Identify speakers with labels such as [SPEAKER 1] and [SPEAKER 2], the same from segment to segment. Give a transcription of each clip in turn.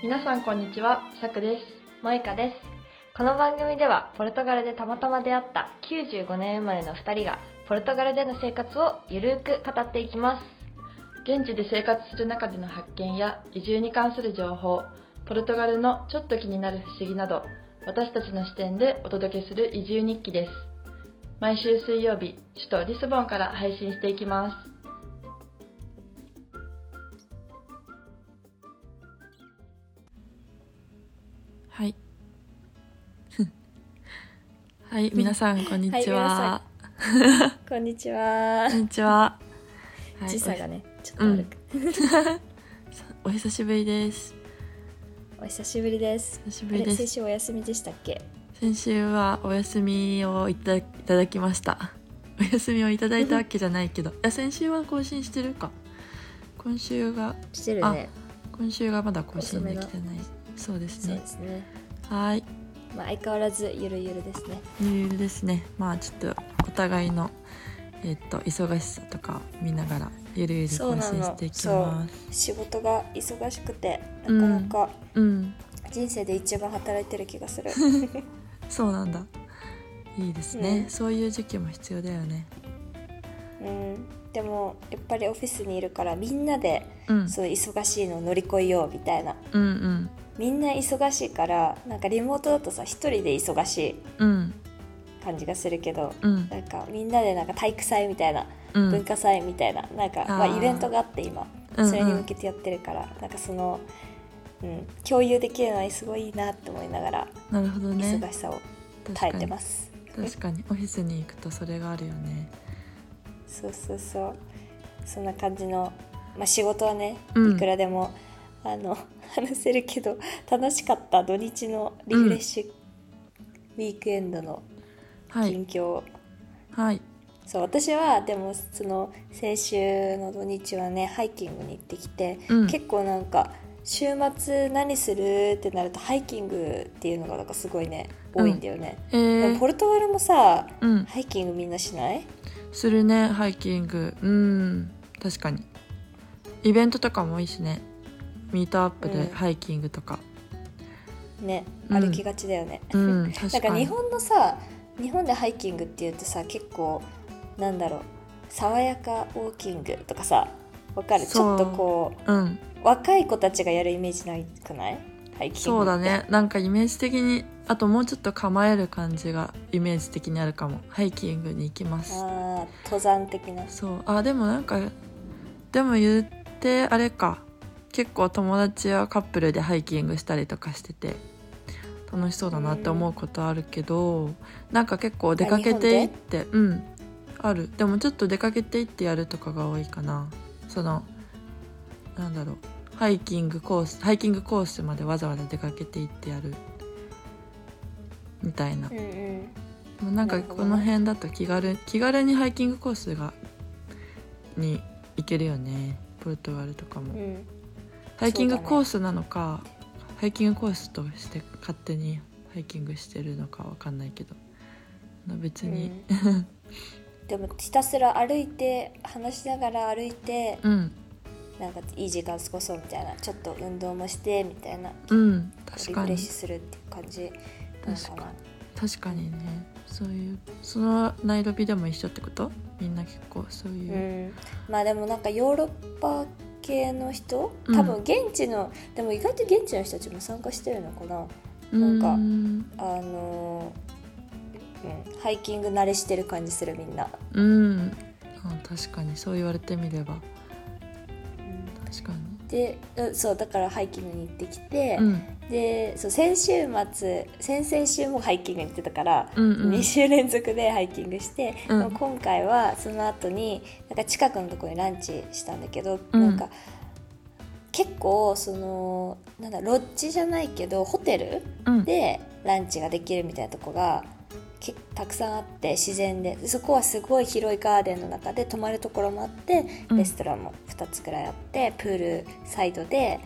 [SPEAKER 1] 皆さんこんにちは、さくです。
[SPEAKER 2] モイカです。この番組では、ポルトガルでたまたま出会った95年生まれの2人が、ポルトガルでの生活をゆるく語っていきます。
[SPEAKER 1] 現地で生活する中での発見や移住に関する情報、ポルトガルのちょっと気になる不思議など、私たちの視点でお届けする移住日記です。毎週水曜日、首都リスボンから配信していきます。はい、皆さんこんにちは。
[SPEAKER 2] こんにちは
[SPEAKER 1] こんにちは。はい
[SPEAKER 2] 時差がね、ちょっと悪く。
[SPEAKER 1] お久しぶりです。
[SPEAKER 2] お久しぶりです。
[SPEAKER 1] 久しぶりです。
[SPEAKER 2] 週お休みでしたっけ？
[SPEAKER 1] 先週はお休みをいたいただきました。お休みをいただいたわけじゃないけど、いや先週は更新してるか。今週が
[SPEAKER 2] してるね。
[SPEAKER 1] 今週がまだ更新できてない。そうですね
[SPEAKER 2] そうで。すね。
[SPEAKER 1] はい。
[SPEAKER 2] まあ、相変わらずゆるゆるですね。
[SPEAKER 1] ゆるゆるですね。まあちょっとお互いのえっと忙しさとかを見ながらゆるゆる更新していきます。
[SPEAKER 2] 仕事が忙しくて、なかなか
[SPEAKER 1] うん。
[SPEAKER 2] 人生で一番働いてる気がする。
[SPEAKER 1] そうなんだ。いいですね、
[SPEAKER 2] うん
[SPEAKER 1] そういう時期も必要だよね。
[SPEAKER 2] うん。でも、やっぱりオフィスにいるから、みんなで、
[SPEAKER 1] うん。
[SPEAKER 2] そう忙しいのを乗り越えようみたいな。
[SPEAKER 1] うんうん
[SPEAKER 2] みんな忙しいからなんかリモートだとさ一人で忙しい
[SPEAKER 1] うん。
[SPEAKER 2] 感じがするけど
[SPEAKER 1] うん。
[SPEAKER 2] なんかみんなでなんか体育祭みたいな、
[SPEAKER 1] うん。
[SPEAKER 2] 文化祭みたいななんかまあ、イベントがあって今
[SPEAKER 1] うんうん。
[SPEAKER 2] それに向けてやってるから、なんかその、うん、共有できるのはすごいいいなって思いながら、
[SPEAKER 1] なるほどね。
[SPEAKER 2] 忙しさを耐えてます。
[SPEAKER 1] 確かに。オフィスに行くとそれがあるよね。
[SPEAKER 2] そうそうそう。そんな感じの、まあ、仕事はね
[SPEAKER 1] うん。
[SPEAKER 2] いくらでも、あの 話せるけど楽しかった土日のリフレッシュ、ウィークエンドの
[SPEAKER 1] はい。
[SPEAKER 2] 近況、
[SPEAKER 1] はい。
[SPEAKER 2] そう私はでもその先週の土日はねハイキングに行ってきて、
[SPEAKER 1] うん。
[SPEAKER 2] 結構なんか週末何するってなるとハイキングっていうのがなんかすごいね多いんだよね、
[SPEAKER 1] えー。
[SPEAKER 2] でもポルトガルもさ
[SPEAKER 1] うん。
[SPEAKER 2] ハイキングみんなしない？
[SPEAKER 1] するねハイキング。うん。確かに。イベントとかも多いしねミートアップ
[SPEAKER 2] うん。
[SPEAKER 1] でハイキングとか。
[SPEAKER 2] ね
[SPEAKER 1] うん。
[SPEAKER 2] 歩きがちだよね、
[SPEAKER 1] うん、確かに。
[SPEAKER 2] なんか日本のさ日本でハイキングっていうとさ結構なんだろう爽やかウォーキングとかさわかる？ちょっとこ
[SPEAKER 1] うん。
[SPEAKER 2] う若い子たちがやるイメージないくない？ハイキング
[SPEAKER 1] そうだね。なんかイメージ的にあともうちょっと構える感じがイメージ的にあるかも。ハイキングに行きます。
[SPEAKER 2] あー登山的な。
[SPEAKER 1] そう。あでもなんかでも言ってあれか結構友達やカップルでハイキングしたりとかしてて楽しそうだなって思うことあるけど、なんか結構出かけていってうんある。でもちょっと出かけていってやるとかが多いかな。そのなんだろう。ハイキングコースハイキングコースまでわざわざ出かけていってやる。みたいな。
[SPEAKER 2] うんうん。
[SPEAKER 1] もうなんかこの辺だと気軽気軽にハイキングコースがに行けるよね。ポルトガルとかも、
[SPEAKER 2] うん
[SPEAKER 1] ハイキングコースなのか、ハイキングコースとして勝手にハイキングしてるのかわかんないけど。まあ別に。
[SPEAKER 2] でもひたすら歩いて話しながら歩いて
[SPEAKER 1] うん。
[SPEAKER 2] なんかいい時間過ごそうみたいな。ちょっと運動もしてみたいな。
[SPEAKER 1] うん。
[SPEAKER 2] リ
[SPEAKER 1] 確かに。
[SPEAKER 2] フレッシュするっていう感じなのかな。
[SPEAKER 1] 確か確かにね。そういうそのナイロビでも一緒ってこと？みんな結構そういう。う、
[SPEAKER 2] ん、まあでもなんかヨーロッパ系の人？
[SPEAKER 1] うん。
[SPEAKER 2] 多分現地の、でも意外と現地の人たちも参加してるのかな？
[SPEAKER 1] うん、
[SPEAKER 2] なんかあのーうん、ハイキング慣れしてる感じするみんな、
[SPEAKER 1] うん。あ確かに。そう言われてみれば。確かに
[SPEAKER 2] でうんそうだからハイキングに行ってきて、
[SPEAKER 1] うん。
[SPEAKER 2] でそう先週末先々週もハイキングに行ってたから、
[SPEAKER 1] うんうん。
[SPEAKER 2] 2週連続でハイキングして、
[SPEAKER 1] うん。
[SPEAKER 2] でも今回はその後になんか近くのところにランチしたんだけど、
[SPEAKER 1] うん。
[SPEAKER 2] なんか結構そのなんだロッジじゃないけどホテル
[SPEAKER 1] うん。
[SPEAKER 2] でランチができるみたいなとこがけたくさんあって自然で。でそこはすごい広いガーデンの中で泊まるところもあって、
[SPEAKER 1] うん。
[SPEAKER 2] レストランも2つくらいあってプールサイドで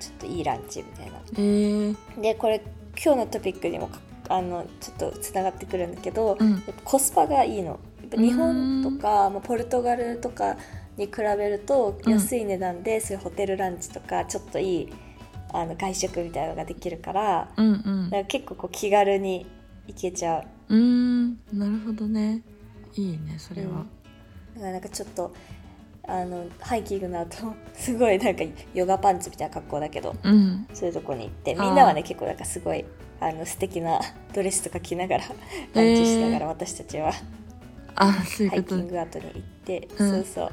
[SPEAKER 2] ちょっといいランチみたいな。
[SPEAKER 1] えー、
[SPEAKER 2] でこれ今日のトピックにもかあのちょっとつながってくるんだけど、
[SPEAKER 1] うん。
[SPEAKER 2] コスパがいいの。日本とか、まあ、ポルトガルとかに比べると
[SPEAKER 1] うん。
[SPEAKER 2] 安い値段で、そういうホテルランチとかちょっといいあの外食みたいなのができるから
[SPEAKER 1] うんうん。
[SPEAKER 2] なんか結構こう気軽に行けちゃう。
[SPEAKER 1] うーんなるほどね。いいねそれは、
[SPEAKER 2] だからなんかちょっとあのハイキングの後 すごいなんかヨガパンツみたいな格好だけど
[SPEAKER 1] うん。
[SPEAKER 2] そういうとこに行ってみんなはね結構なんかすごいあの素敵な ドレスとか着ながらランチしながら私たちは
[SPEAKER 1] あそういう
[SPEAKER 2] ハイキング後に行って、
[SPEAKER 1] うん。
[SPEAKER 2] そうそう。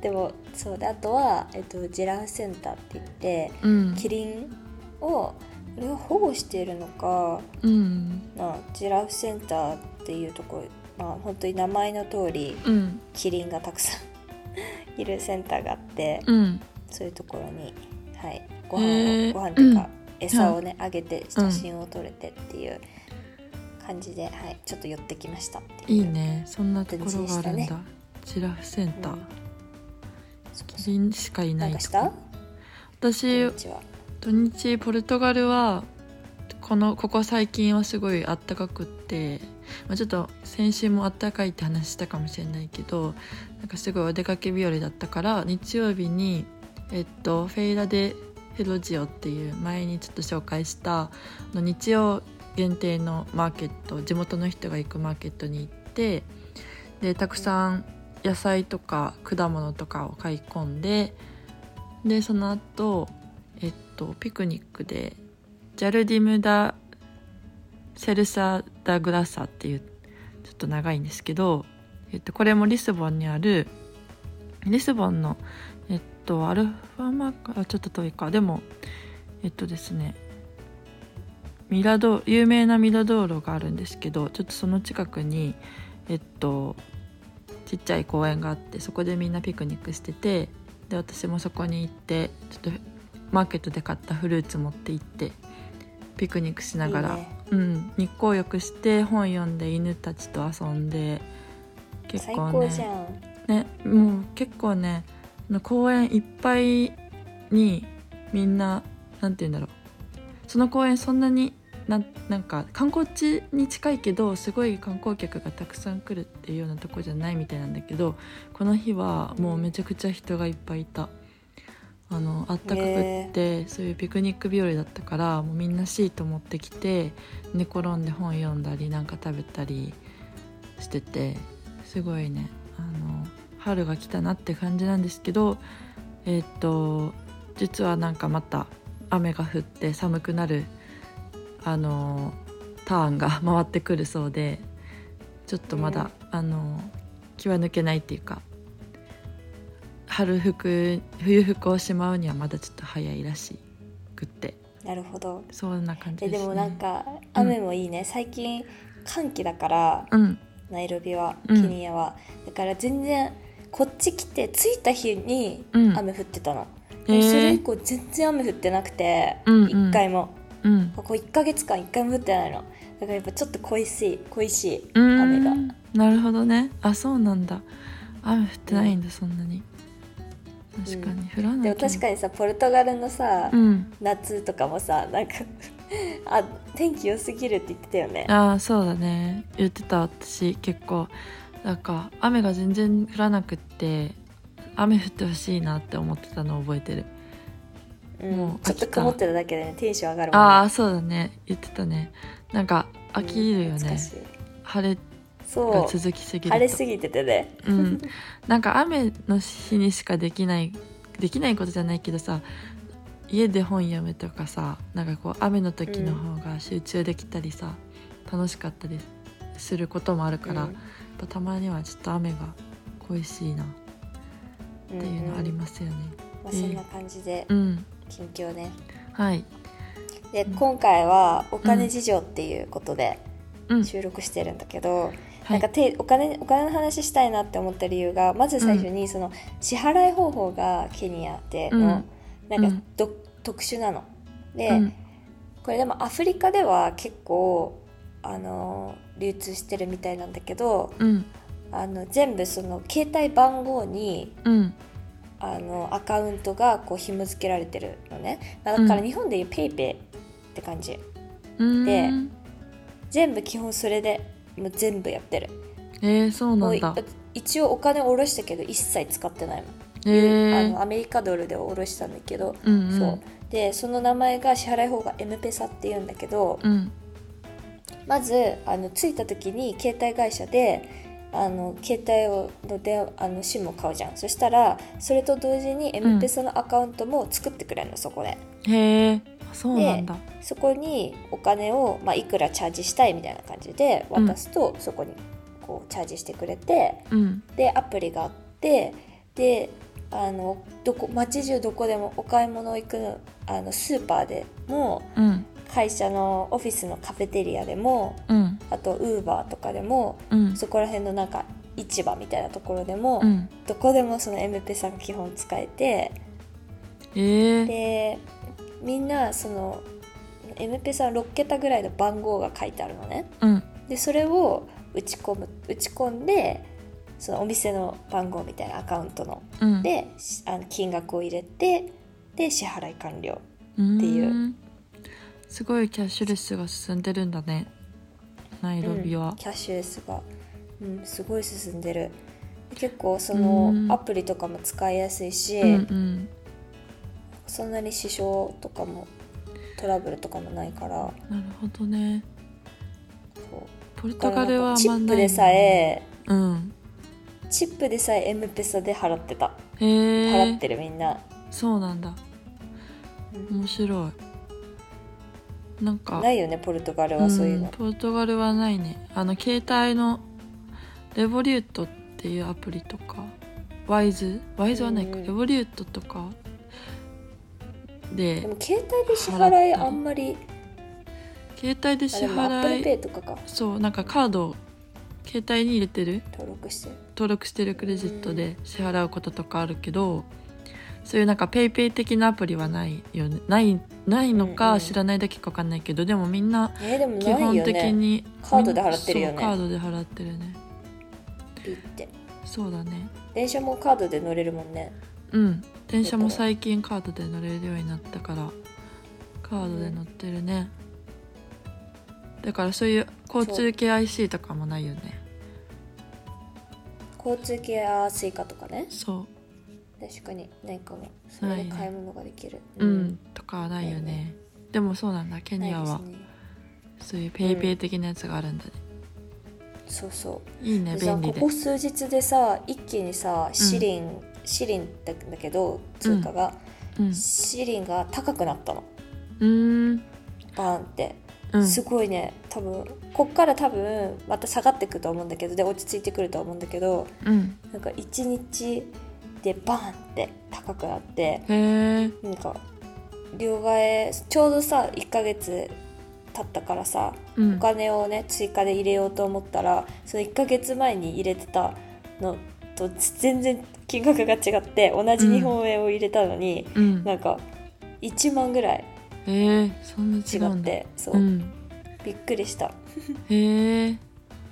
[SPEAKER 2] でもそうであとは、えっと、ジェラーフセンターって言って
[SPEAKER 1] うん。
[SPEAKER 2] キリンをこれは保護しているのか
[SPEAKER 1] うん。
[SPEAKER 2] なジェラーフセンターっていうところまあ本当に名前の通り
[SPEAKER 1] うん。
[SPEAKER 2] キリンがたくさん いるセンターがあって、
[SPEAKER 1] うん。
[SPEAKER 2] そういうところに、はい、ご飯をご飯というか、
[SPEAKER 1] うん。
[SPEAKER 2] 餌をね、あげて写真を撮れてっていう感じで、はい、ちょっと寄ってきましたっていう
[SPEAKER 1] いいね。そんなところがあるんだ、
[SPEAKER 2] 土
[SPEAKER 1] ジラフセンター、キリンしかい
[SPEAKER 2] な
[SPEAKER 1] い
[SPEAKER 2] かした？
[SPEAKER 1] 私
[SPEAKER 2] こんにちは
[SPEAKER 1] 土日ポルトガルはこのここ最近はすごいあったかくって、まあ、ちょっと先週もあったかいって話したかもしれないけどなんかすごいお出かけ日和だったから日曜日にえっとフェイラ・デ・フェロジオっていう前にちょっと紹介したの日曜限定のマーケット地元の人が行くマーケットに行ってでたくさん野菜とか果物とかを買い込んででその後とピクニックでジャルディム・ダ・セルサ・ダ・グラサっていうちょっと長いんですけど、えっと、これもリスボンにあるリスボンのえっとアルファマーカーちょっと遠いか。でもえっとですねミラド有名なミラ道路があるんですけどちょっとその近くにえっとちっちゃい公園があってそこでみんなピクニックしててで私もそこに行ってちょっとマーケットで買ったフルーツ持って行ってピクニックしながら。
[SPEAKER 2] ね。
[SPEAKER 1] うん、日光浴して本読んで犬たちと遊んで結
[SPEAKER 2] 最
[SPEAKER 1] 構ね
[SPEAKER 2] ん。
[SPEAKER 1] ねもう結構ね公園いっぱいにみんななんて言うんだろう。その公園そんなになんなんか観光地に近いけどすごい観光客がたくさん来るっていうようなとこじゃないみたいなんだけどこの日はもうめちゃくちゃ人がいっぱいいた。あのあったかくって、そういうピクニック日和だったからもうみんなシート持ってきて寝転んで本読んだりなんか食べたりしててすごいねあの春が来たなって感じなんですけどえっと実はなんかまた雨が降って寒くなるあのターンが 回ってくるそうでちょっとまだ、あの気は抜けないっていうか春服冬服をしまうにはまだちょっと早いらしくって。
[SPEAKER 2] なるほど。
[SPEAKER 1] そんな感じです、ね、
[SPEAKER 2] えでもなんか雨もいいね、最近寒気だから
[SPEAKER 1] うん。
[SPEAKER 2] ナイロビは
[SPEAKER 1] うん。
[SPEAKER 2] ケニアは、だから全然こっち来て着いた日に
[SPEAKER 1] うん。
[SPEAKER 2] 雨降ってたの、
[SPEAKER 1] えー。
[SPEAKER 2] それ以降全然雨降ってなくて、
[SPEAKER 1] うんうん。
[SPEAKER 2] 一回も。
[SPEAKER 1] うん。
[SPEAKER 2] ここ1ヶ月間一回も降ってないの。だからやっぱちょっと恋しい恋しい
[SPEAKER 1] うん。
[SPEAKER 2] 雨が
[SPEAKER 1] なるほどね。あそうなんだ。雨降ってないんだ、そんなに確かに降らない
[SPEAKER 2] でも確かにさポルトガルのさ、
[SPEAKER 1] うん。
[SPEAKER 2] 夏とかもさなんかあ天気良すぎるって言ってたよね。
[SPEAKER 1] ああそうだね。言ってた私結構。なんか雨が全然降らなくって雨降ってほしいなって思ってたのを覚えてる。
[SPEAKER 2] うん。
[SPEAKER 1] もう
[SPEAKER 2] ちょっと曇ってただけでねテンション上がるもんね。
[SPEAKER 1] ああそうだね。言ってたね。なんか飽きるよね。
[SPEAKER 2] うん
[SPEAKER 1] 晴れが
[SPEAKER 2] そう。
[SPEAKER 1] 続きすぎると。
[SPEAKER 2] 晴れすぎててね。
[SPEAKER 1] うん、なんか雨の日にしかできないできないことじゃないけどさ家で本読むとかさなんかこう雨の時の方が集中できたりさ、楽しかったりすることもあるから、
[SPEAKER 2] うん。
[SPEAKER 1] やっぱたまにはちょっと雨が恋しいな。っていうのありますよね。
[SPEAKER 2] まあ、そんな感じで
[SPEAKER 1] うん、
[SPEAKER 2] 近況ね。
[SPEAKER 1] はい、
[SPEAKER 2] で今回はお金事情っていうことで
[SPEAKER 1] うん、
[SPEAKER 2] 収録してるんだけど、
[SPEAKER 1] はい
[SPEAKER 2] なんかてお金お金の話したいなって思った理由がまず最初にその支払い方法がケニアでの、
[SPEAKER 1] うん。
[SPEAKER 2] なん
[SPEAKER 1] うん。
[SPEAKER 2] かど、特殊なの。で、
[SPEAKER 1] うん。
[SPEAKER 2] これでもアフリカでは結構あの流通してるみたいなんだけど
[SPEAKER 1] うん。
[SPEAKER 2] あの全部その携帯番号に
[SPEAKER 1] うん。
[SPEAKER 2] あのアカウントがこう紐付けられてるのね。だから
[SPEAKER 1] うん
[SPEAKER 2] 日本でいう PayPay って感じ。
[SPEAKER 1] うん。
[SPEAKER 2] で全部基本それでもう全部やってる。
[SPEAKER 1] えー、そう
[SPEAKER 2] もうん
[SPEAKER 1] なだ
[SPEAKER 2] 一応お金下ろしたけど一切使ってないもん。あのアメリカドルで下ろしたんだけど、
[SPEAKER 1] うんうん。
[SPEAKER 2] そう。でその名前が支払い方が M ペサっていうんだけど、
[SPEAKER 1] うん。
[SPEAKER 2] まずあの着いた時に携帯会社であの携帯をのであの SIM を買うじゃん。そしたらそれと同時に M ペサのアカウントも作ってくれるのそこで。
[SPEAKER 1] へえそうなんだ。
[SPEAKER 2] そこにお金を、まあ、いくらチャージしたいみたいな感じで渡すと、そこにこうチャージしてくれて
[SPEAKER 1] うん。
[SPEAKER 2] でアプリがあってであのどこ街中どこでもお買い物行くのあのスーパーでも
[SPEAKER 1] うん。
[SPEAKER 2] 会社のオフィスのカフェテリアでも
[SPEAKER 1] うん。
[SPEAKER 2] あとウーバーとかでも
[SPEAKER 1] うん。
[SPEAKER 2] そこら辺のなんか市場みたいなところでも、
[SPEAKER 1] うん。
[SPEAKER 2] どこでもその M ペサが基本使えて
[SPEAKER 1] ええ
[SPEAKER 2] でみんなその M ペサの6桁ぐらいの番号が書いてあるのね。
[SPEAKER 1] うん。
[SPEAKER 2] でそれを打ち込む打ち込んでそのお店の番号みたいなアカウントの。
[SPEAKER 1] うん。
[SPEAKER 2] でしあの金額を入れてで支払い完了
[SPEAKER 1] って
[SPEAKER 2] いう。
[SPEAKER 1] うすごいキャッシュレスが進んでるんだね。ナイロビは。
[SPEAKER 2] うん、キャッシュレスが、うん、すごい進んでる。結構その
[SPEAKER 1] うん。
[SPEAKER 2] アプリとかも使いやすいし、
[SPEAKER 1] うんうん
[SPEAKER 2] そんなに支障とかもトラブルとかもないから。
[SPEAKER 1] なるほどね。ポルトガルは
[SPEAKER 2] チ
[SPEAKER 1] あんまない。
[SPEAKER 2] ップでさえ
[SPEAKER 1] うん。
[SPEAKER 2] チップでさえ M ペサで払ってた。
[SPEAKER 1] へえ
[SPEAKER 2] 払ってるみんな、
[SPEAKER 1] そうなんだ。
[SPEAKER 2] うん。
[SPEAKER 1] 面白い。なんか
[SPEAKER 2] ないよねポルトガルはそういうの、
[SPEAKER 1] んポルトガルはないね。あの携帯のレボリュートっていうアプリとか。ワイズワイズはないか、
[SPEAKER 2] うん。
[SPEAKER 1] レボリュートとかで
[SPEAKER 2] でも携帯で支払いあんまり。
[SPEAKER 1] 携帯で支払い。そうなんかカードを携帯に入れてる。
[SPEAKER 2] 登録してる。
[SPEAKER 1] 登録してるクレジットで支払うこととかあるけどそういうなんかペイペイ的なアプリはないよね。ないないの
[SPEAKER 2] うんう
[SPEAKER 1] か
[SPEAKER 2] ん。
[SPEAKER 1] 知らないだけか分かんないけど、でもみんな
[SPEAKER 2] えーでも
[SPEAKER 1] 基
[SPEAKER 2] ない
[SPEAKER 1] 本的
[SPEAKER 2] よね
[SPEAKER 1] に
[SPEAKER 2] カードで払ってるよね。
[SPEAKER 1] そうカードで払ってるね。
[SPEAKER 2] ピッて。
[SPEAKER 1] そうだね。
[SPEAKER 2] 電車もカードで乗れるもんね
[SPEAKER 1] うん。電車も最近カードで乗れるようになったからカードで乗ってるね。だからそういう交通系 IC とかもないよね。
[SPEAKER 2] 交通系はスイカとかね。
[SPEAKER 1] そ
[SPEAKER 2] 確かにないかもそれで買い物ができる、
[SPEAKER 1] ううん、とかはないよね。でもそうなんだ。ケニアは
[SPEAKER 2] ね。
[SPEAKER 1] そういうペイペイ的なやつがあるんだね、
[SPEAKER 2] そうそう。
[SPEAKER 1] いいね便利で。
[SPEAKER 2] ここ数日でさ一気にさシリン、シリンだだけど通貨が、
[SPEAKER 1] うん。
[SPEAKER 2] シリンが高くなったの。
[SPEAKER 1] うーん。
[SPEAKER 2] バーンって、
[SPEAKER 1] うん。
[SPEAKER 2] すごいね。多分こっから多分また下がってくると思うんだけどで落ち着いてくると思うんだけど
[SPEAKER 1] うん。
[SPEAKER 2] なんか1日でバーンって高くなってなんか両替ちょうどさ1ヶ月経ったからさ
[SPEAKER 1] うん。
[SPEAKER 2] お金をね追加で入れようと思ったらその1ヶ月前に入れてたのと全然金額が違って同じ日本円を入れたのに、
[SPEAKER 1] うん。
[SPEAKER 2] なんか1万ぐらい
[SPEAKER 1] えー、そんな違
[SPEAKER 2] ってそう、
[SPEAKER 1] うん。
[SPEAKER 2] びっくりした。
[SPEAKER 1] へえ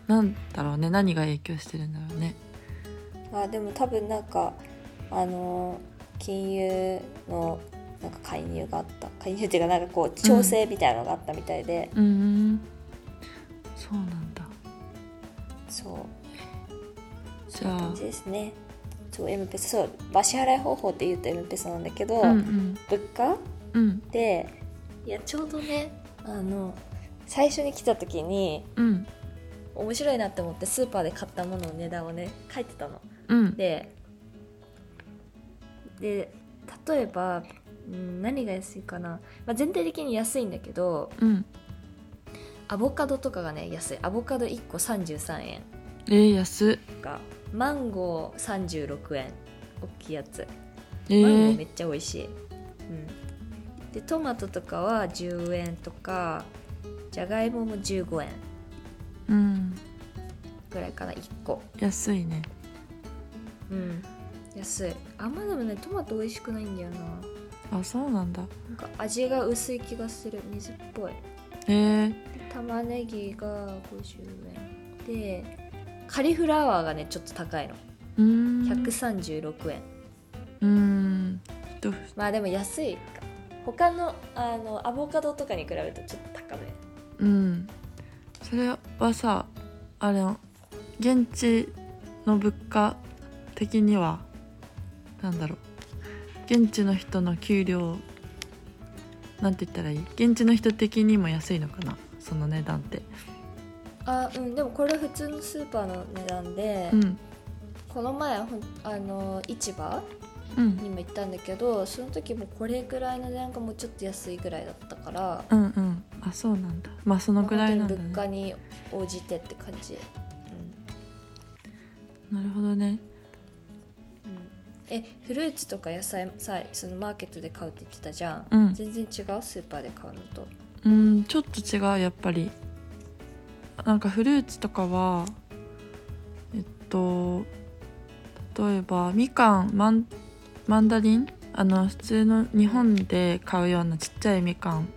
[SPEAKER 1] なんだろうね。何が影響してるんだろうね。
[SPEAKER 2] あでも多分なんかあのー金融のなんか介入があった。介入っていうかなんかこう調整みたいなのがあったみたいで、
[SPEAKER 1] うーんそうなんだ。
[SPEAKER 2] そう。
[SPEAKER 1] じゃあ
[SPEAKER 2] 感じですねそう M ペソそう、まあ、支払い方法って言うと M ペソなんだけど、
[SPEAKER 1] うんうん。
[SPEAKER 2] 物価
[SPEAKER 1] うん。
[SPEAKER 2] でいやちょうどねあの最初に来た時に
[SPEAKER 1] うん。
[SPEAKER 2] 面白いなって思ってスーパーで買ったものの値段をね書いてたの。
[SPEAKER 1] うん。
[SPEAKER 2] でで例えば、うん、何が安いかな、まあ、全体的に安いんだけど
[SPEAKER 1] うん。
[SPEAKER 2] アボカドとかがね安い。アボカド1個33円。
[SPEAKER 1] えー、安っ
[SPEAKER 2] マンゴー36円。大きいやつ。
[SPEAKER 1] え
[SPEAKER 2] マンゴーめ
[SPEAKER 1] ー、
[SPEAKER 2] っちゃ美味しい、うん、でトマトとかは10円とかじゃがいもも15円。
[SPEAKER 1] うん。
[SPEAKER 2] ぐらいかな1個。
[SPEAKER 1] 安いね。
[SPEAKER 2] うん。安い。あんまでもねトマト美味しくないんだよな。
[SPEAKER 1] あそうなんだ。
[SPEAKER 2] なんか味が薄い気がする。水っぽい。
[SPEAKER 1] えー、
[SPEAKER 2] 玉ねぎが50円。でカリフラワーがねちょっと高いの。
[SPEAKER 1] うーん
[SPEAKER 2] 136円。
[SPEAKER 1] うーん
[SPEAKER 2] まあでも安いか。他のあのアボカドとかに比べるとちょっと高め。
[SPEAKER 1] うんそれはさあれ現地の物価的にはなんだろう。現地の人の給料なんて言ったらいい？現地の人的にも安いのかな？その値段って
[SPEAKER 2] あうんでもこれ普通のスーパーの値段で、
[SPEAKER 1] うん。
[SPEAKER 2] この前あの市場
[SPEAKER 1] うん。
[SPEAKER 2] にも行ったんだけどその時もこれぐらいの値段がもうちょっと安いぐらいだったから
[SPEAKER 1] うんうん。あそうなんだ。まあそのぐらいなんだ
[SPEAKER 2] まあ本当に物価
[SPEAKER 1] ね
[SPEAKER 2] に応じてって感じ、
[SPEAKER 1] なるほどね。
[SPEAKER 2] うん。うん、えフルーツとか野菜さそのマーケットで買うって言ってたじゃん、
[SPEAKER 1] うん。
[SPEAKER 2] 全然違う？スーパーで買うのと。
[SPEAKER 1] うんちょっと違うやっぱりなんかフルーツとかはえっと例えばみかんマンマンダリン？あの普通の日本で買うようなちっちゃいみかん。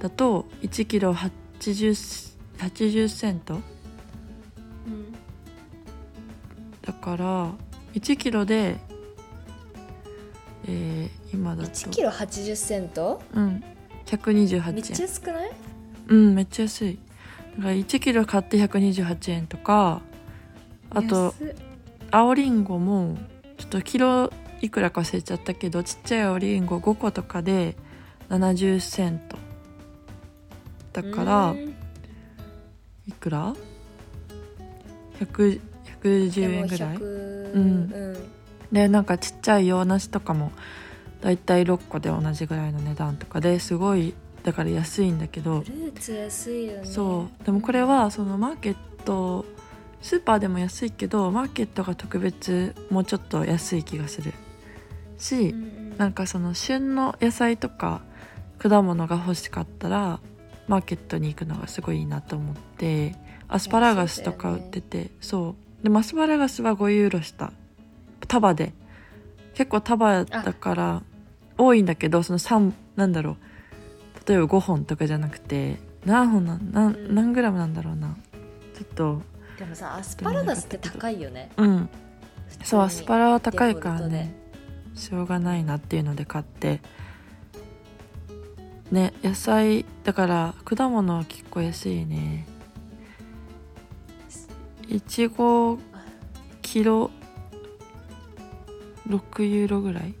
[SPEAKER 1] だと1キロ 80, 80セント？
[SPEAKER 2] うん。
[SPEAKER 1] だから1キロでえー、今だと。
[SPEAKER 2] 1キロ80セント？
[SPEAKER 1] うん。128円
[SPEAKER 2] めっちゃ安くない？
[SPEAKER 1] うんめっちゃ安いだから1キロ買って128円とかあと青りんごもちょっとキロいくらか忘れちゃったけどちっちゃい青りんご5個とかで70セントだから
[SPEAKER 2] うん。
[SPEAKER 1] いくら ?100 110円ぐらい？
[SPEAKER 2] でも100
[SPEAKER 1] うん。
[SPEAKER 2] うん。
[SPEAKER 1] でなんかちっちゃい洋梨とかもだいたい6個で同じぐらいの値段とかですごいだから安いんだけど。
[SPEAKER 2] フルーツ安いよね。
[SPEAKER 1] そう。でもこれはそのマーケットスーパーでも安いけどマーケットが特別もうちょっと安い気がする。し、
[SPEAKER 2] うんうん。
[SPEAKER 1] なんかその旬の野菜とか果物が欲しかったらマーケットに行くのがすごいいいなと思ってアスパラガスとか売っててそう,、でもアスパラガスは5ユーロした。束で。結構束だから多いんだけどその3なんだろう例えば5本とかじゃなくて何本なん何
[SPEAKER 2] うん。
[SPEAKER 1] 何グラムなんだろうな。ちょっと
[SPEAKER 2] でもさアスパラガスって高いよね。
[SPEAKER 1] うん。そうアスパ
[SPEAKER 2] ラ
[SPEAKER 1] ラは高いからねしょうがないなっていうので買って。ね野菜だから果物は結構安いね。いちごキロ6ユーロぐらい？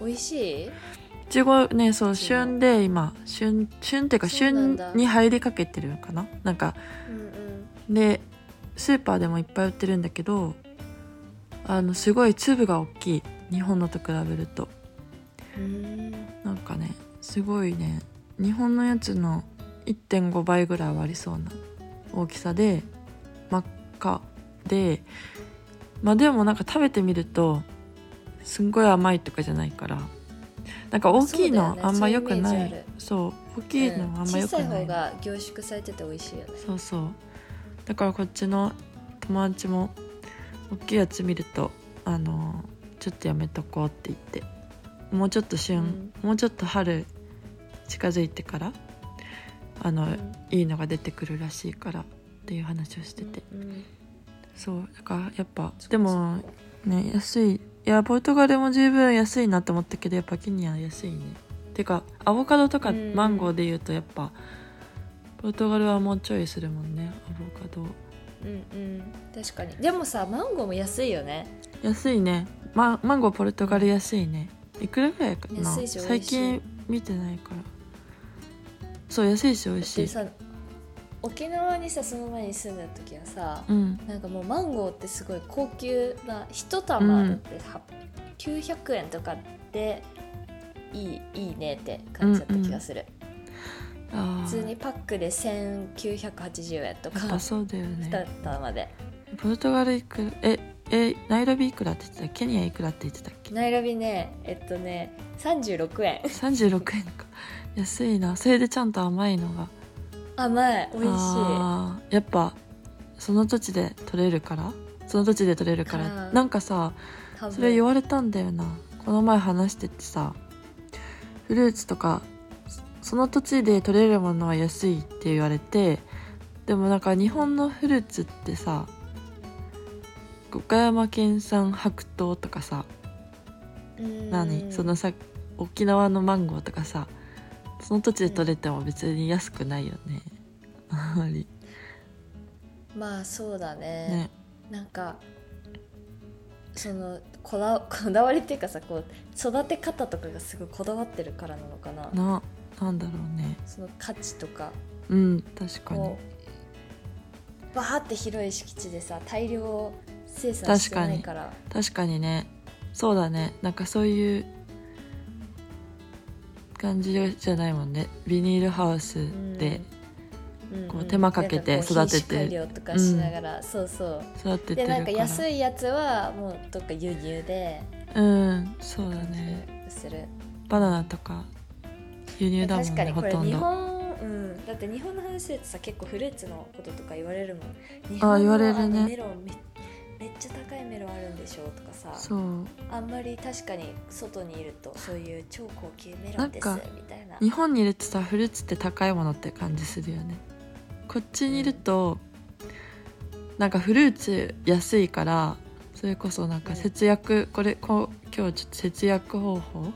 [SPEAKER 2] 美味しい？
[SPEAKER 1] いちごねそう旬で今旬旬っていうか旬に入りかけてるのかな？なんか
[SPEAKER 2] うんうん。
[SPEAKER 1] でスーパーでもいっぱい売ってるんだけどあのすごい粒が大きい。日本のと比べると。
[SPEAKER 2] うん。
[SPEAKER 1] なんかねすごいね日本のやつの1.5倍ぐらいはありそうな大きさで真っ赤でまあでもなんか食べてみるとすんごい甘いとかじゃないからなんか大きいのあんま良くない。
[SPEAKER 2] そういうイメージある。
[SPEAKER 1] そう。大きいのあんま良く
[SPEAKER 2] 小さい
[SPEAKER 1] ない
[SPEAKER 2] 方が凝縮されてて美味しいよね。
[SPEAKER 1] そうそう。だからこっちの友達も大きいやつ見るとあのちょっとやめとこうって言ってもうちょっと旬、もうちょっと春近づいてからあの、
[SPEAKER 2] うん。
[SPEAKER 1] いいのが出てくるらしいからっていう話をしてて、
[SPEAKER 2] うんうん。
[SPEAKER 1] そう。だからやっぱでもね安いいやポルトガルも十分安いなって思ったけどやっぱケニアは安いね。てかアボカドとか
[SPEAKER 2] うん。
[SPEAKER 1] マンゴーで言うとやっぱポルトガルはもうちょいするもんねアボカド。
[SPEAKER 2] うんうん。確かに。でもさマンゴーも安いよね。
[SPEAKER 1] 安いね。ママンゴーポルトガル安いね。いくらぐらいかな？最近見てないから。そう安いし美味しい
[SPEAKER 2] 沖縄にさその前に住んでた時はさ、
[SPEAKER 1] うん。
[SPEAKER 2] なんかもうマンゴーってすごい高級な一玉だっては、900円とかでいいいいねって感じだった気がする、
[SPEAKER 1] あ
[SPEAKER 2] 普通に
[SPEAKER 1] ー
[SPEAKER 2] パックで1980円とか
[SPEAKER 1] そうだよね。
[SPEAKER 2] 2玉で。
[SPEAKER 1] ポルトガルいくらええナイロビいくらって言ってた？ケニアいくらって言ってたっけ？
[SPEAKER 2] ナイロビねえっとね36円。
[SPEAKER 1] 36円か。安いな。それでちゃんと甘いのが
[SPEAKER 2] 甘い美味しい。
[SPEAKER 1] やっぱその土地で取れるから？その土地で取れるから。なんかさそれ言われたんだよな。この前話しててさフルーツとかその土地で取れるものは安いって言われてでもなんか日本のフルーツってさ岡山県産白桃とかさ
[SPEAKER 2] うん。
[SPEAKER 1] 何？そのさ沖縄のマンゴーとかさその土地で取れても別に安くないよね。あんまり。
[SPEAKER 2] まあそうだね。
[SPEAKER 1] ね。
[SPEAKER 2] なんかそのこだこだわりっていうかさこう育て方とかがすごいこだわってるからなのかな。
[SPEAKER 1] ななんだろうね。
[SPEAKER 2] その価値とか。
[SPEAKER 1] うん確かに。
[SPEAKER 2] バーって広い敷地でさ大量生産してないから。
[SPEAKER 1] 確かにね。そうだね。なんかそういう感じじゃないもんね。ビニールハウスで
[SPEAKER 2] うん。
[SPEAKER 1] こう手間かけて育てて。
[SPEAKER 2] 品種改良とかしながら、そうそう。
[SPEAKER 1] 育てて
[SPEAKER 2] で
[SPEAKER 1] るから。
[SPEAKER 2] なんか安いやつはもうどっか輸入で。
[SPEAKER 1] うん。そうだね。
[SPEAKER 2] する。
[SPEAKER 1] バナナとか輸入だもん
[SPEAKER 2] 確か
[SPEAKER 1] ね
[SPEAKER 2] にこれ日
[SPEAKER 1] ほとんど。
[SPEAKER 2] 本うん。だって日本の話するとさ結構フルーツのこととか言われるもん。日
[SPEAKER 1] あ
[SPEAKER 2] 本の
[SPEAKER 1] 言われるね。
[SPEAKER 2] メロンめめっちゃ高いメロンあるんでしょとかさ
[SPEAKER 1] そう。
[SPEAKER 2] あんまり確かに外にいるとそういう超高級メロンです
[SPEAKER 1] なんか
[SPEAKER 2] みたいな。
[SPEAKER 1] 日本にいるとさフルーツって高いものって感じするよね。こっちにいるとなんかフルーツ安いからそれこそなんか節約これこう今日ちょっと節約方法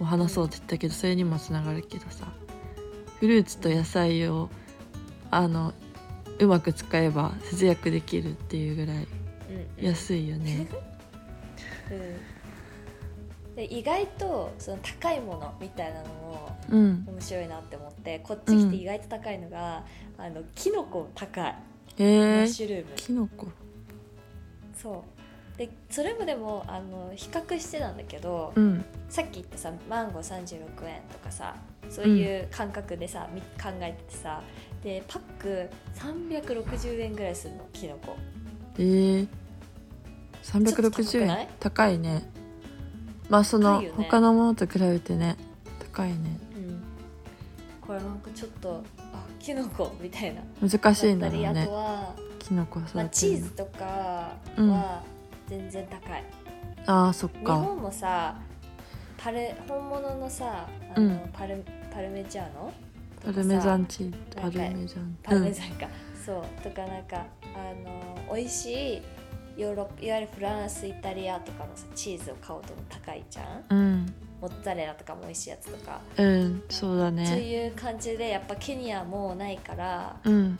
[SPEAKER 1] を話そうって言ったけどそれにもつながるけどさフルーツと野菜をあのうまく使えば節約できるっていうぐらい
[SPEAKER 2] うんうん。
[SPEAKER 1] 安いよね。
[SPEAKER 2] うん、で意外とその高いものみたいなのも
[SPEAKER 1] うん、
[SPEAKER 2] 面白いなって思ってこっち来て意外と高いのが、あのキノコ高い。マ
[SPEAKER 1] えー、
[SPEAKER 2] ッシュルーム。
[SPEAKER 1] キノコ。
[SPEAKER 2] そう。でそれもでもあの比較してたんだけど、
[SPEAKER 1] うん。
[SPEAKER 2] さっき言ったさマンゴー36円とかさそういう感覚でさ、み考えててさでパック360円ぐらいするのキノコ。
[SPEAKER 1] えー、360円？
[SPEAKER 2] 高い？
[SPEAKER 1] ね。まあその、
[SPEAKER 2] ね。
[SPEAKER 1] 他のものと比べてね高いね。
[SPEAKER 2] うん。これなんかちょっとあキノコみたいな。
[SPEAKER 1] 難しいんだろう
[SPEAKER 2] だったりあ
[SPEAKER 1] ね
[SPEAKER 2] とは、
[SPEAKER 1] キノコ育てるの、
[SPEAKER 2] まあ、チーズとか
[SPEAKER 1] うん。
[SPEAKER 2] は全然高い、
[SPEAKER 1] ああそっか。
[SPEAKER 2] 日本もさパル本物のさあの、
[SPEAKER 1] うん。
[SPEAKER 2] パルパルメジャーノ？
[SPEAKER 1] パルメザンチーズパルメザン。
[SPEAKER 2] パルメザンか、そうとかなんかあの美味しいヨーロッパいわゆるフランスイタリアとかのさチーズを買おうとも高いじゃん。
[SPEAKER 1] うん。
[SPEAKER 2] モッツァレラとかも美味しいやつとか、
[SPEAKER 1] うん、うん、そうだ
[SPEAKER 2] そう
[SPEAKER 1] ね
[SPEAKER 2] いう感じでやっぱケニアもないから
[SPEAKER 1] うん。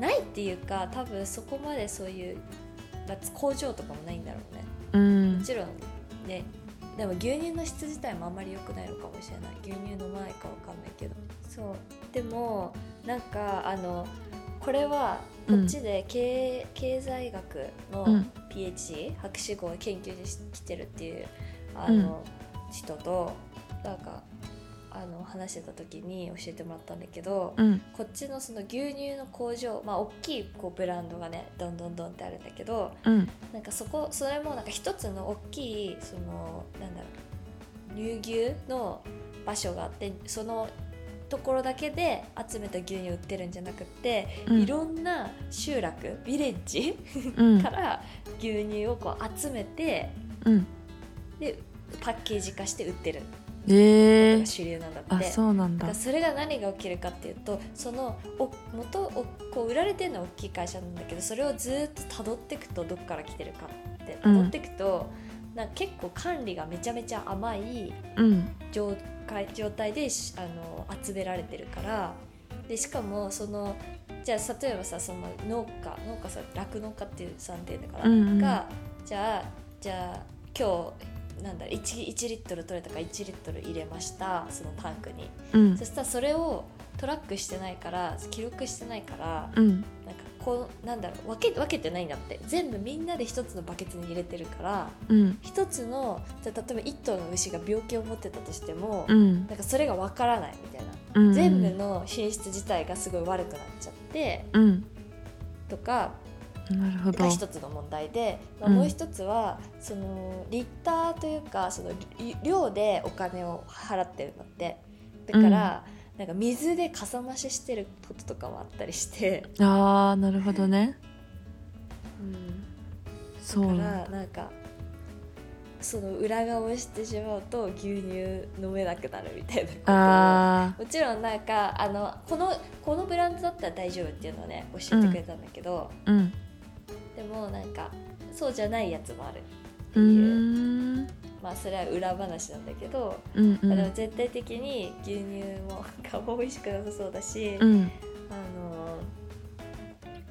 [SPEAKER 2] ないっていうか多分そこまでそういう、まあ工場とかもないんだろうね。
[SPEAKER 1] うん。
[SPEAKER 2] もちろんねでも牛乳の質自体もあんまり良くないのかもしれない。牛乳飲まないかわかんないけど。そう。でもなんかあのこれはこっちで経,、経済学の
[SPEAKER 1] うん。
[SPEAKER 2] PhD、博士号を研究してきてるっていうあの、人となんかあの話してた時に教えてもらったんだけど、
[SPEAKER 1] うん。
[SPEAKER 2] こっちのその牛乳の工場まあ大きいこうブランドがねどんどんどんってあるんだけど
[SPEAKER 1] うん。
[SPEAKER 2] なんかそこそれもなんか一つの大きいそのなんだろう乳牛の場所があってそのところだけで集めた牛乳売ってるんじゃなくって、
[SPEAKER 1] うん。
[SPEAKER 2] いろんな集落ビレッジ
[SPEAKER 1] うん。
[SPEAKER 2] から牛乳をこう集めて
[SPEAKER 1] うん。
[SPEAKER 2] でパッケージ化して売ってる
[SPEAKER 1] え
[SPEAKER 2] 主流なんだって。
[SPEAKER 1] あそうなんだ。
[SPEAKER 2] それが何が起きるかっていうとそのお元おこう売られてるのは大きい会社なんだけどそれをずっと辿っていくとどっから来てるかって。
[SPEAKER 1] うん。
[SPEAKER 2] 辿っていくと、なんか結構管理がめちゃめちゃ甘い
[SPEAKER 1] うん。
[SPEAKER 2] 状態状態でしあの集められてるからでしかもそのじゃあ例えばさその農家農家さん酪農家っていうさんっていうのかな、
[SPEAKER 1] うんうん。
[SPEAKER 2] がじゃあじゃあ今日なんだろう 1, 1リットル取れたから1リットル入れましたそのタンクに。
[SPEAKER 1] うん。
[SPEAKER 2] そしたらそれをトラックしてないから記録してないから
[SPEAKER 1] うん。
[SPEAKER 2] なんかこうなんだろう分け分けてないんだって。全部みんなで一つのバケツに入れてるから
[SPEAKER 1] うん。
[SPEAKER 2] 一つのじゃあ例えば1頭の牛が病気を持ってたとしても、
[SPEAKER 1] うん。
[SPEAKER 2] なんかそれが分からないみたいな、
[SPEAKER 1] うん。
[SPEAKER 2] 全部の品質自体がすごい悪くなっちゃって
[SPEAKER 1] うん。
[SPEAKER 2] とかが一つの問題で、まあ、
[SPEAKER 1] うん。
[SPEAKER 2] もう一つは、そのリッターというかそのり量でお金を払ってるんだって。だから、なんか水でかさ増ししてることとかもあったりして、
[SPEAKER 1] ああなるほどね。そう。
[SPEAKER 2] だからなんかその裏側をしてしまうと牛乳飲めなくなるみたいなこともちろんなんかあのこのこのブランドだったら大丈夫っていうのをね教えてくれたんだけど、
[SPEAKER 1] ーうん。
[SPEAKER 2] でもなんかそうじゃないやつもある。って
[SPEAKER 1] う
[SPEAKER 2] いう、まあそれは裏話なんだけど、
[SPEAKER 1] うんう
[SPEAKER 2] あでも
[SPEAKER 1] ん
[SPEAKER 2] 絶対的に牛乳もなんか美味しくなさそうだし、
[SPEAKER 1] うん。
[SPEAKER 2] あの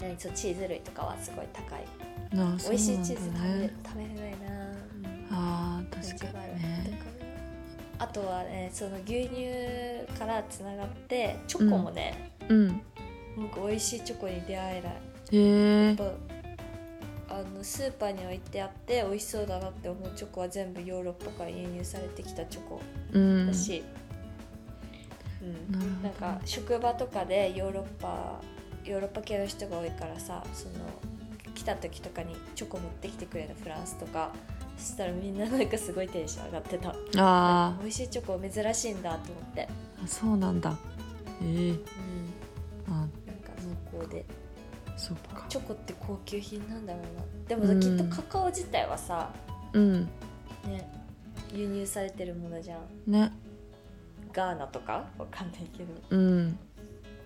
[SPEAKER 2] 何そうチーズ類とかはすごい高い。美味しいチーズ食べ,、
[SPEAKER 1] ね。
[SPEAKER 2] 食べれないな、うん
[SPEAKER 1] あー確かにね。
[SPEAKER 2] あとはねその牛乳からつながってチョコもね、
[SPEAKER 1] うん。
[SPEAKER 2] なんか美味しいチョコに出会えない。
[SPEAKER 1] へえ
[SPEAKER 2] あのスーパーに置いてあって美味しそうだなって思うチョコは全部ヨーロッパから輸入されてきたチョコ
[SPEAKER 1] うん。
[SPEAKER 2] だし、うん。
[SPEAKER 1] なるほど。
[SPEAKER 2] なんか職場とかでヨーロッパヨーロッパ系の人が多いからさその来た時とかにチョコ持ってきてくれるフランスとか。そしたらみんななんかすごいテンション上がってた。
[SPEAKER 1] あ
[SPEAKER 2] 美味しいチョコ珍しいんだと思って、
[SPEAKER 1] ーあそうなんだ。へえ
[SPEAKER 2] うん、
[SPEAKER 1] あ。
[SPEAKER 2] なんか濃厚で
[SPEAKER 1] そっか。
[SPEAKER 2] チョコって高級品なんだろうな。でも
[SPEAKER 1] うん。
[SPEAKER 2] きっとカカオ自体はさ、
[SPEAKER 1] うん。
[SPEAKER 2] ね輸入されてるものじゃん。
[SPEAKER 1] ね。
[SPEAKER 2] ガーナとか？わかんないけど。
[SPEAKER 1] うん。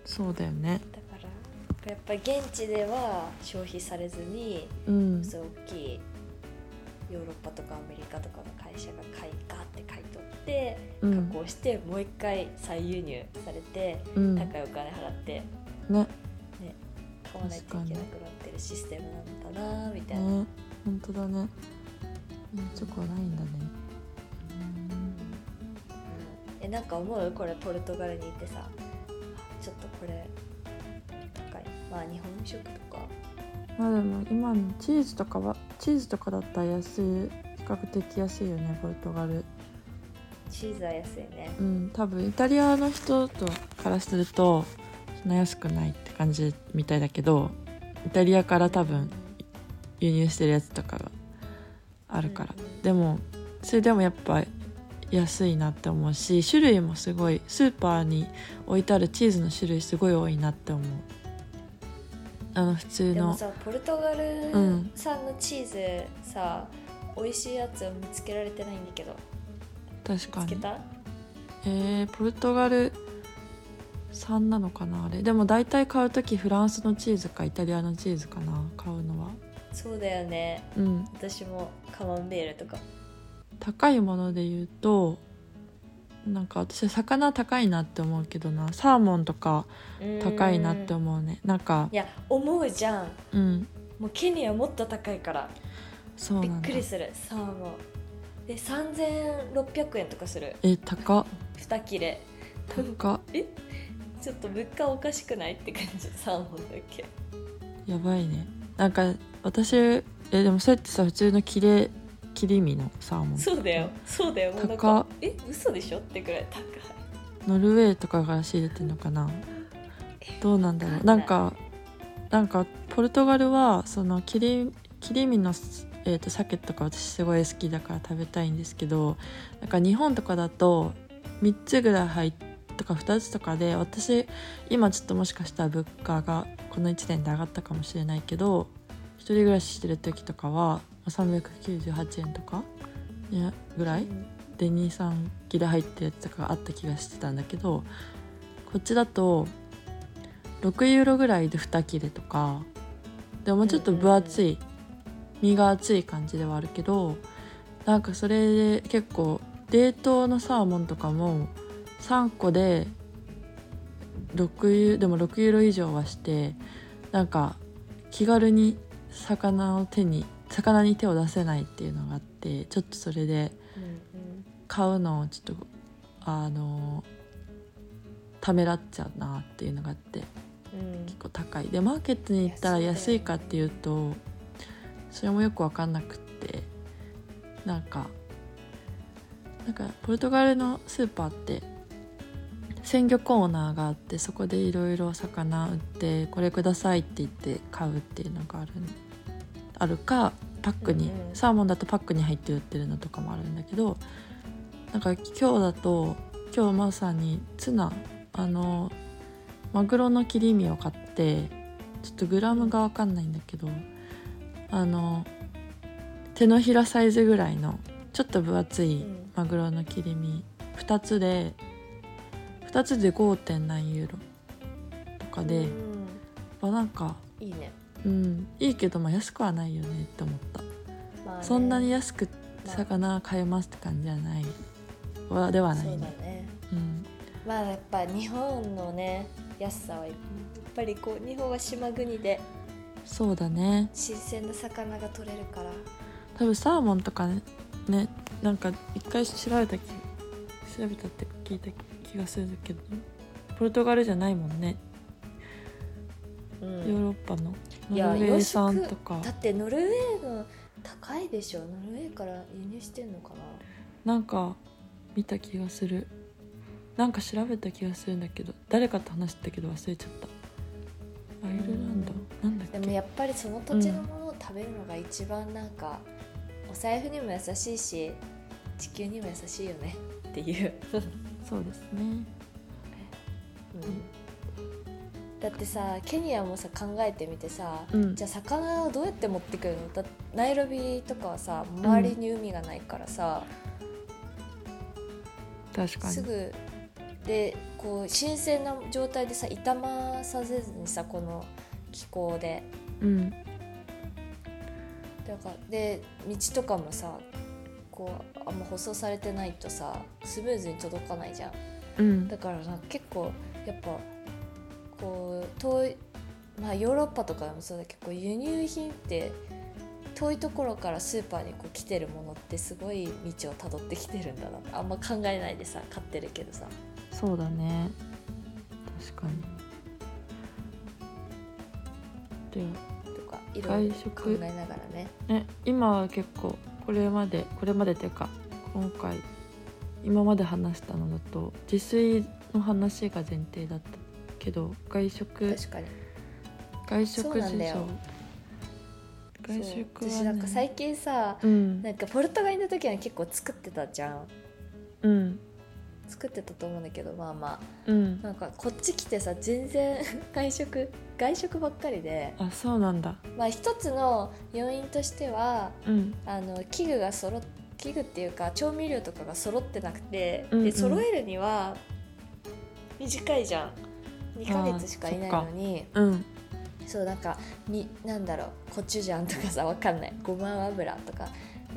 [SPEAKER 1] そうだよね。
[SPEAKER 2] だからやっぱり現地では消費されずに
[SPEAKER 1] うん。
[SPEAKER 2] そう大きいヨーロッパとかアメリカとかの会社が買いガーって買い取って
[SPEAKER 1] うん。
[SPEAKER 2] 加工してもう一回再輸入されて
[SPEAKER 1] うん。
[SPEAKER 2] 高いお金払って。
[SPEAKER 1] ね
[SPEAKER 2] 買わないといけなくなってるシステムなんだなみたいな、
[SPEAKER 1] ね。本当だね。チョコないんだね。
[SPEAKER 2] えなんか思う？これポルトガルに行ってさ。ちょっとこれ高い。まあ日本食とか。
[SPEAKER 1] まあでも今のチーズとかはチーズとかだったら安い。比較的安いよねポルトガル。
[SPEAKER 2] チーズは安いね。
[SPEAKER 1] うん。多分イタリアの人とからするとな安くないって感じみたいだけどイタリアから多分輸入してるやつとかがあるから、
[SPEAKER 2] うんうん
[SPEAKER 1] でもそれでもやっぱ安いなって思うし種類もすごいスーパーに置いてあるチーズの種類すごい多いなって思う。あの普通の。
[SPEAKER 2] でもさポルトガル
[SPEAKER 1] うん。
[SPEAKER 2] 産のチーズさ、美味しいやつを見つけられてないんだけど。
[SPEAKER 1] 確かに。
[SPEAKER 2] 見つけた？
[SPEAKER 1] えー、ポルトガル産なのかなあれ。でも大体買う時フランスのチーズかイタリアのチーズかな買うのは。
[SPEAKER 2] そうだよね。
[SPEAKER 1] うん。
[SPEAKER 2] 私もカマンベールとか。
[SPEAKER 1] 高いもので言うとなんか私は魚高いなって思うけどな。サーモンとか高いなって
[SPEAKER 2] うん
[SPEAKER 1] 思うね。なんか
[SPEAKER 2] いや思うじゃん。
[SPEAKER 1] うん。
[SPEAKER 2] もうケニアもっと高いから。びっ
[SPEAKER 1] そうなんだ。
[SPEAKER 2] くりする。サーモン。で3600円とかする。
[SPEAKER 1] え高っ。
[SPEAKER 2] 2切れ。
[SPEAKER 1] 高っ。
[SPEAKER 2] え？ちょっと物価おかしくないって感じサーモンだけ。
[SPEAKER 1] やばいね。なんか私えでもそれってさ普通の切れ切り身のサーモン
[SPEAKER 2] そうだよ。そうだよ。もうなん
[SPEAKER 1] 高っ。
[SPEAKER 2] かえ嘘でしょってくらい高い。
[SPEAKER 1] ノルウェーとかから仕入れてんのかな。どうなんだろう。
[SPEAKER 2] な
[SPEAKER 1] んんかなんかポルトガルはその切り切り身の、えー、と鮭とか私すごい好きだから食べたいんですけどなんか日本とかだと3つぐらい入っとか2つとかで私今ちょっともしかしたら物価がこの1年で上がったかもしれないけど一人暮らししてる時とかは398円とか、ね、ぐらい？で23切れ入ってるやつとかがあった気がしてたんだけどこっちだと6ユーロぐらいで2切れとかでもちょっと分厚い、身が厚い感じではあるけどなんかそれで結構冷凍のサーモンとかも3個で6ユーでも6ユーロ以上はしてなんか気軽に魚を手に魚に手を出せないっていうのがあってちょっとそれで買うのをちょっとあのためらっちゃうなっていうのがあって
[SPEAKER 2] うん
[SPEAKER 1] 結構高い。でマーケットに行ったら安いかっていうとそれもよく分かんなくってなんかなんかポルトガルのスーパーって鮮魚コーナーがあってそこでいろいろ魚売ってこれくださいって言って買うっていうのがあるあるかパックに、
[SPEAKER 2] うんうん。
[SPEAKER 1] サーモンだとパックに入って売ってるのとかもあるんだけどなんか今日だと今日まさにツナあのマグロの切り身を買ってちょっとグラムが分かんないんだけどあの手のひらサイズぐらいのちょっと分厚い
[SPEAKER 2] うん。
[SPEAKER 1] マグロの切り身2つで2つで 5. 何ユーロとかで、
[SPEAKER 2] うん。
[SPEAKER 1] まあなんか
[SPEAKER 2] いいね。
[SPEAKER 1] うん。いいけどまあ安くはないよねって思った、
[SPEAKER 2] まあね。
[SPEAKER 1] そんなに安く
[SPEAKER 2] まあ。
[SPEAKER 1] 魚買えますって感じじゃない。はではない
[SPEAKER 2] そうだ
[SPEAKER 1] ね。
[SPEAKER 2] ね
[SPEAKER 1] うん。
[SPEAKER 2] まあやっぱ日本のね安さはやっぱりこう日本は島国で
[SPEAKER 1] そうだね。
[SPEAKER 2] 新鮮な魚が取れるから。
[SPEAKER 1] 多分サーモンとかねねなんか一回調べた気調べたって聞いた気がするけど。ポルトガルじゃないもんね、
[SPEAKER 2] う
[SPEAKER 1] ヨーロッパの。ノルウェー産とか。
[SPEAKER 2] だってノルウェーの高いでしょ。ノルウェーから輸入してんのかな。
[SPEAKER 1] なんか見た気がする。なんか調べた気がするんだけど。誰かと話したけど忘れちゃった。アイルランド？なんだっ
[SPEAKER 2] でも
[SPEAKER 1] け
[SPEAKER 2] やっぱりその土地のものを食べるのが一番なんか、お財布にも優しいし地球にも優しいよね。っていう、
[SPEAKER 1] そうですね。
[SPEAKER 2] だってさケニアもさ考えてみてさ、
[SPEAKER 1] うん。
[SPEAKER 2] じゃあ魚をどうやって持ってくるの？だナイロビとかはさ周りに海がないからさ、
[SPEAKER 1] 確かに。
[SPEAKER 2] すぐでこう新鮮な状態でさ傷まさせずにさこの気候で。
[SPEAKER 1] うん。
[SPEAKER 2] だからで道とかもさこうあんま舗装されてないとさスムーズに届かないじゃん。
[SPEAKER 1] うん。
[SPEAKER 2] だからさ結構やっぱこう遠いまあヨーロッパとかでもそうだけど輸入品って遠いところからスーパーにこう来てるものってすごい道をたどってきてるんだな。あんま考えないでさ買ってるけどさ。
[SPEAKER 1] そうだね。確かに。で
[SPEAKER 2] とかいろいろ考えながらね。
[SPEAKER 1] ね今は結構これまでこれまでっていうか今回今まで話したのだと自炊の話が前提だったけど外食
[SPEAKER 2] 確かに。
[SPEAKER 1] 外食事情。外食は、ね、
[SPEAKER 2] 私なんか最近さ
[SPEAKER 1] うん。
[SPEAKER 2] なんかポルトガルの時は結構作ってたじゃん。
[SPEAKER 1] うん。
[SPEAKER 2] 作ってたと思うんだけどまあま
[SPEAKER 1] うん。
[SPEAKER 2] あなんかこっち来てさ全然 外食外食ばっかりで。
[SPEAKER 1] あそうなんだ。
[SPEAKER 2] まあ一つの要因としては
[SPEAKER 1] うん。
[SPEAKER 2] あの器具が揃っ器具っていうか調味料とかが揃ってなくて、
[SPEAKER 1] うんうん。
[SPEAKER 2] で揃えるには短いじゃん。2ヶ月しかいないのに。
[SPEAKER 1] うん。
[SPEAKER 2] そうなんかになんだろう。コチュジャンとかさわかんない。ごま油とか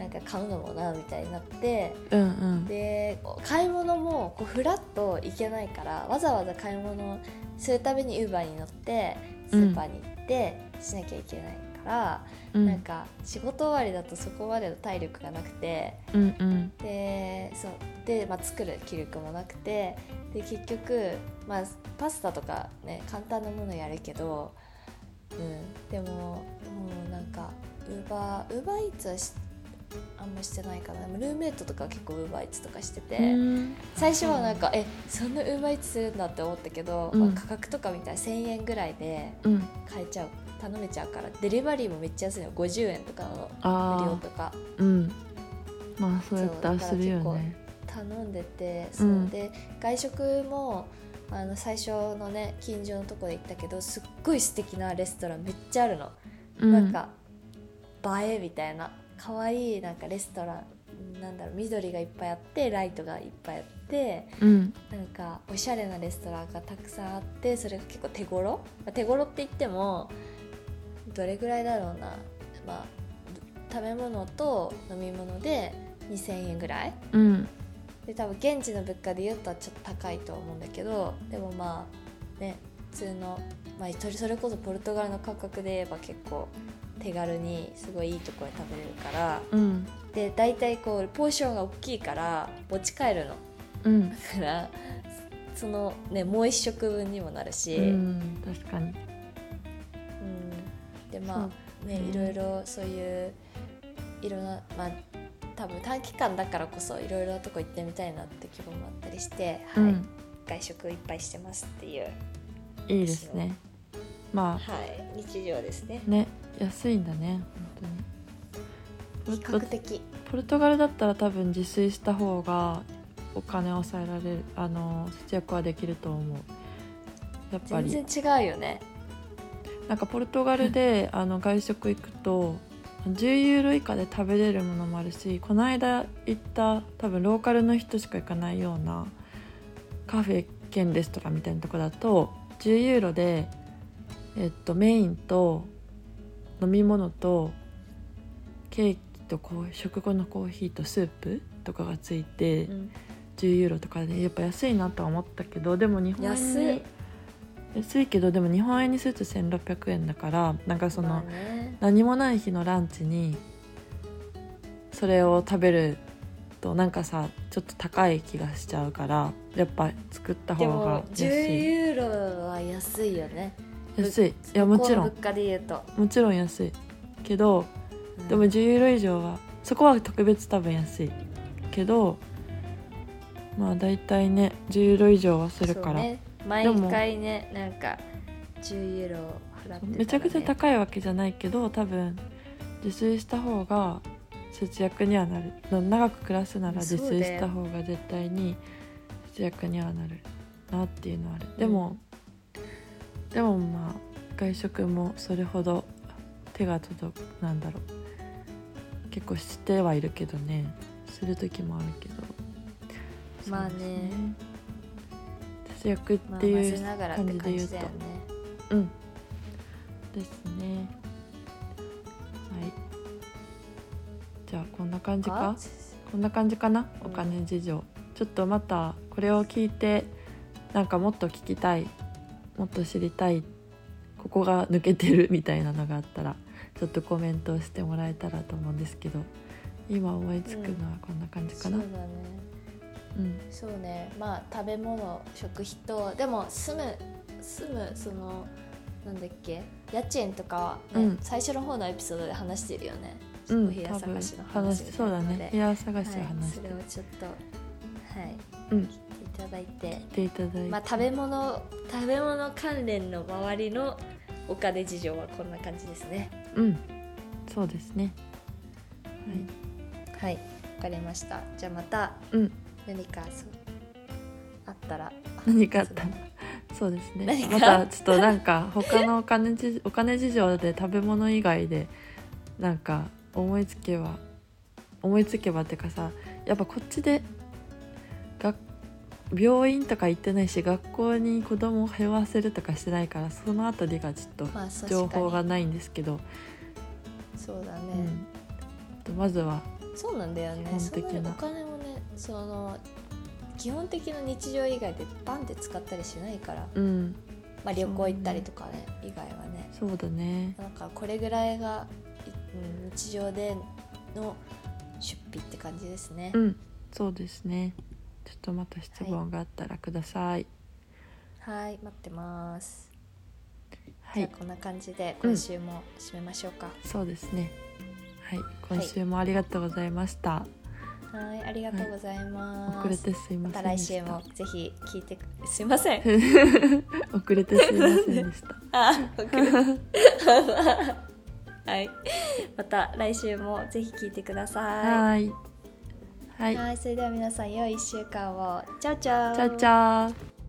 [SPEAKER 2] なんか買うのもなみたいになって
[SPEAKER 1] うんうん。
[SPEAKER 2] で買い物もこうフラッと行けないからわざわざ買い物するためにウーバーに乗ってスーパーに行ってしなきゃいけないから、
[SPEAKER 1] うん。
[SPEAKER 2] なんか仕事終わりだとそこまでの体力がなくて
[SPEAKER 1] うんうん。
[SPEAKER 2] でそうで、まあ、作る気力もなくてで結局、まあ、パスタとかね簡単なものやるけど、うん、でももうなんかウーバーウーバーイーツはしあんましてないかな。ルーメイトとかは結構ウーバーイーツとかしてて。
[SPEAKER 1] うん。
[SPEAKER 2] 最初はなんかえそんなウーバーイーツするんだって思ったけど、
[SPEAKER 1] うん。
[SPEAKER 2] まあ、価格とかみたいな1,000円ぐらいで
[SPEAKER 1] うん。
[SPEAKER 2] 買えちゃう頼めちゃうからデリバリーもめっちゃ安いの。50円とかの無料
[SPEAKER 1] あ
[SPEAKER 2] とか。
[SPEAKER 1] あうん。まあそうやったらするよね。
[SPEAKER 2] 頼んでてそう、
[SPEAKER 1] うん。
[SPEAKER 2] で外食もあの最初のね近所のとこで行ったけどすっごい素敵なレストランめっちゃあるの、
[SPEAKER 1] うん。
[SPEAKER 2] なんか映えみたいな可愛いなんかレストランなんだろう緑がいっぱいあってライトがいっぱいあって
[SPEAKER 1] うん。
[SPEAKER 2] なんかおしゃれなレストランがたくさんあってそれが結構手頃？まあ手頃って言ってもどれぐらいだろうな？まあ食べ物と飲み物で2000円ぐらい？
[SPEAKER 1] うん。
[SPEAKER 2] で多分現地の物価で言うとちょっと高いと思うんだけどでもまあね普通の、まあ、それこそポルトガルの価格で言えば結構手軽にすごいいいところで食べれるから
[SPEAKER 1] うん。
[SPEAKER 2] で大体こうポーションが大きいから持ち帰るの。
[SPEAKER 1] うん。
[SPEAKER 2] だからそのねもう一食分にもなるし、
[SPEAKER 1] う
[SPEAKER 2] うん
[SPEAKER 1] ん確かに。
[SPEAKER 2] でまあね
[SPEAKER 1] うん。
[SPEAKER 2] いろいろそういういろんなまあ多分短期間だからこそいろいろなとこ行ってみたいなって気分もあったりして、はい。
[SPEAKER 1] うん
[SPEAKER 2] 外食いっぱいしてますっていう、
[SPEAKER 1] いいですね。ま
[SPEAKER 2] はい、日常ですね。
[SPEAKER 1] あね安いんだね本
[SPEAKER 2] 比
[SPEAKER 1] 当に。
[SPEAKER 2] 較的。
[SPEAKER 1] ポルトガルだったら多分自炊した方がお金を抑えられるあの節約はできると思う。やっぱり。
[SPEAKER 2] 全然違うよね。
[SPEAKER 1] なんかポルトガルであの外食行くと10ユーロ以下で食べれるものもあるしこの間行った多分ローカルの人しか行かないようなカフェ兼レストランみたいなとこだと10ユーロで、えっと、メインと飲み物とケーキとこう食後のコーヒーとスープとかがついて
[SPEAKER 2] うん。
[SPEAKER 1] 10ユーロとかでやっぱ安いなとは思ったけどでも日本
[SPEAKER 2] 安
[SPEAKER 1] に
[SPEAKER 2] い。
[SPEAKER 1] 安いけどでも日本円にすると1600円だからなんかその、
[SPEAKER 2] まあね。
[SPEAKER 1] 何もない日のランチにそれを食べるとなんかさちょっと高い気がしちゃうからやっぱ作った
[SPEAKER 2] で
[SPEAKER 1] 方が
[SPEAKER 2] も10
[SPEAKER 1] 安い
[SPEAKER 2] ユーロは安いよね
[SPEAKER 1] 安い。いやもちろん。
[SPEAKER 2] 物価で言うと、
[SPEAKER 1] もちろん安いけど
[SPEAKER 2] うん。
[SPEAKER 1] でも10ユーロ以上はそこは特別多分安い。けどまあ大体ね10ユーロ以上はするから、
[SPEAKER 2] ね、毎回ねなんか10ユーロ払ってね、
[SPEAKER 1] めちゃくちゃ高いわけじゃないけど多分自炊した方が節約にはなる。な長く暮らすなら自炊した方が絶対に節約にはなるなっていうのはある。でも、でもまあ外食もそれほど手が届くなんだろう結構してはいるけどねする時もあるけど
[SPEAKER 2] まあね
[SPEAKER 1] 節約っ
[SPEAKER 2] まあ
[SPEAKER 1] ていう感じで言うと
[SPEAKER 2] 感じだよね
[SPEAKER 1] うん。ですね。はい。じゃあこんな感じか？こんな感じかな？お金事情。ちょっとまたこれを聞いてなんかもっと聞きたい、もっと知りたい。ここが抜けてるみたいなのがあったらちょっとコメントをしてもらえたらと思うんですけど今思いつくのはこんな感じかな、
[SPEAKER 2] そうだね。
[SPEAKER 1] うん
[SPEAKER 2] そうね。まあ食べ物食費とでも住む住むそのなんだっけ？家賃とかは、ね
[SPEAKER 1] うん。
[SPEAKER 2] 最初の方のエピソードで話してるよね、
[SPEAKER 1] うん
[SPEAKER 2] お部屋探しの
[SPEAKER 1] 話そうだね。部屋探しを
[SPEAKER 2] はい、
[SPEAKER 1] 話して
[SPEAKER 2] それをちょっとはい。
[SPEAKER 1] うん
[SPEAKER 2] ただいて。
[SPEAKER 1] ていただいて、
[SPEAKER 2] まあ食べ物食べ物関連の周りのお金事情はこんな感じですね。
[SPEAKER 1] うん。そうですね。はい
[SPEAKER 2] はい。わかりました。じゃあまた
[SPEAKER 1] うん。
[SPEAKER 2] 何かそうあったら。
[SPEAKER 1] 何かあった。らそうですね。
[SPEAKER 2] 何か？
[SPEAKER 1] またちょっとなんか他のお金事お金事情で食べ物以外でなんか思いつけば思いつけばってかさやっぱこっちで学病院とか行ってないし学校に子供を通わせるとかしてないからそのあたりがちょっと情報がないんですけど、
[SPEAKER 2] そうだね、
[SPEAKER 1] うん。とまずは
[SPEAKER 2] そうなんだよね。
[SPEAKER 1] 基本的な。
[SPEAKER 2] お金もねその基本的な日常以外でバンって使ったりしないから、
[SPEAKER 1] うん。
[SPEAKER 2] まあ、旅行行ったりとかね以外はね。
[SPEAKER 1] そうだね。
[SPEAKER 2] なんかこれぐらいが、日常での出費って感じですね、
[SPEAKER 1] うん。そうですねちょっとまた質問があったらください。
[SPEAKER 2] はい。待ってます、
[SPEAKER 1] はい。
[SPEAKER 2] じゃあこんな感じで今週も締めましょうか、
[SPEAKER 1] そうですね。はい、今週もありがとうございました。
[SPEAKER 2] はいありがとうございます、
[SPEAKER 1] 遅れてすいませんでした。
[SPEAKER 2] 来週もぜひ聞いてくすいません。
[SPEAKER 1] 遅れてすいませんでした。
[SPEAKER 2] あ遅れ はい。また来週もぜひ聞いてくださ
[SPEAKER 1] はい。はいい。
[SPEAKER 2] はいそれでは皆さん良い1週間をチャオチャオ
[SPEAKER 1] チャオチャオ。